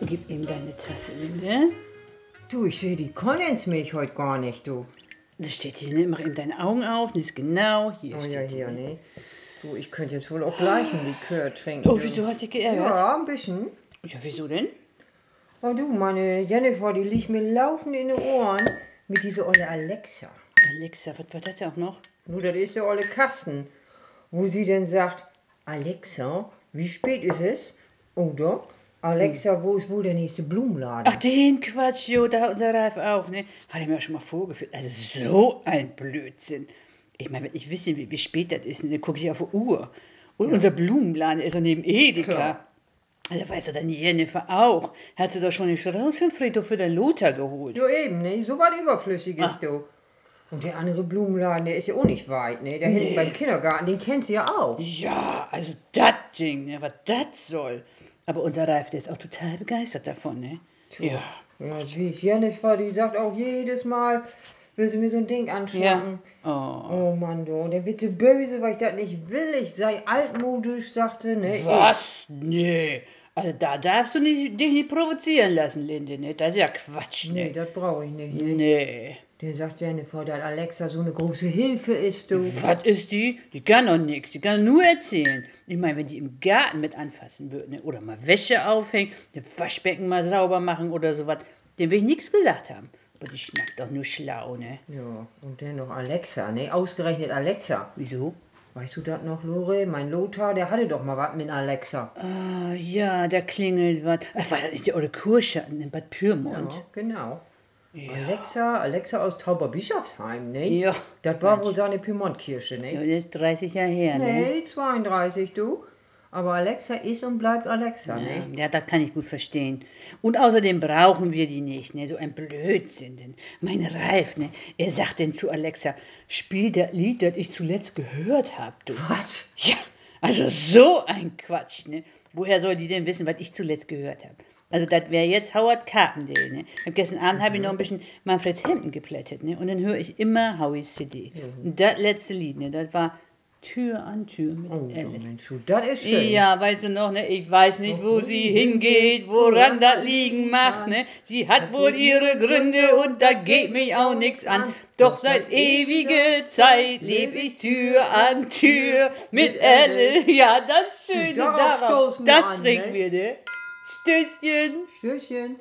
gib ihm deine Tasse, Linde. Du, ich sehe die Kondensmilch heute gar nicht, du. Da steht hier, ne? mach ihm deine Augen auf, das ist genau, hier Oh steht ja, hier, ne? Du, ich könnte jetzt wohl auch gleich ein Likör trinken. Oh, wieso hast du dich geärgert? Ja, ein bisschen. Ja, wieso denn? Oh du, meine Jennifer, die liegt mir laufend in den Ohren mit dieser olle Alexa. Alexa, was war das auch noch? Nur, das ist der olle Kasten, wo sie dann sagt, Alexa, wie spät ist es? Oder, Alexa, wo ist wohl der nächste Blumenladen? Ach, den Quatsch, jo, da hat unser Ralf auch, ne? Hat er mir schon mal vorgeführt. Also so ein Blödsinn. Ich meine, wenn ich wissen will, wie spät das ist, dann gucke ich auf die Uhr. Und unser Blumenladen ist ja neben Edeka. Klar. Also weiß doch deine Jennifer auch. Hat sie doch schon den Strauß für den Friedhof für den Lothar geholt. Ja, eben, ne? So was Überflüssiges, Ah. du. Und der andere Blumenladen, der ist ja auch nicht weit, ne? Da hinten beim Kindergarten, den kennt sie ja auch. Ja, also das Ding, ne, was das soll. Aber unser Ralf, der ist auch total begeistert davon, ne? Ja. Ja, wie Jennifer, die sagt auch jedes Mal, will sie mir so ein Ding anschlagen. Oh. Oh Mann, du, der wird so böse, weil ich das nicht will. Ich sei altmodisch, sagte, ne? Was? Nee. Also da darfst du nicht, dich nicht provozieren lassen, Linde, ne? Das ist ja Quatsch, Ich, nee, ne? das brauche ich nicht. Ne? Nee. Der sagt Jennifer, dass Alexa so eine große Hilfe ist, du. Was ist die? Die kann doch nichts. Die kann nur erzählen. Ich meine, wenn die im Garten mit anfassen würde, ne? oder mal Wäsche aufhängen, das Waschbecken mal sauber machen oder sowas, dem will ich nichts gesagt haben. Aber die schnackt doch nur schlau, ne? Ja, und dann noch Alexa, ne? Ausgerechnet Alexa. Wieso? Weißt du das noch, Lore? Mein Lothar, der hatte doch mal was mit Alexa. Ah, ja, da klingelt was. Ach, war das nicht der olle Kurschatten in Bad Pyrmont? Ja, genau. Alexa, Alexa aus Tauberbischofsheim, ne? Ja. Das war wohl seine Pyrmontkirche, ne? Ja, das ist 30 Jahre her, ne? Nee, 32, du. Aber Alexa ist und bleibt Alexa, ne? Ja, das kann ich gut verstehen. Und außerdem brauchen wir die nicht, ne? So ein Blödsinn. Denn mein Ralf, ne? Er sagt denn zu Alexa, spiel das Lied, das ich zuletzt gehört habe, du. Was? Ja, also so ein Quatsch, ne? Woher soll die denn wissen, was ich zuletzt gehört habe? Also das wäre jetzt Howard Carpendale, ne? Und gestern Abend habe ich noch ein bisschen Manfred Hampton geplättet, ne? Und dann höre ich immer Howies CD. Und das letzte Lied, ne? Das war Tür an Tür mit Oh, Alice. Mensch, das ist schön. Ja, weißt du noch, ne? Ich weiß nicht, wo sie hingeht, woran das liegen macht, ne? Sie hat wohl ihre Gründe und da geht mich auch nix an. Doch seit ewiger Zeit leb ich Tür an Tür mit Elle. Ja, das Schöne Darauf das trinken ne? wir, ne? Stößchen. Stößchen.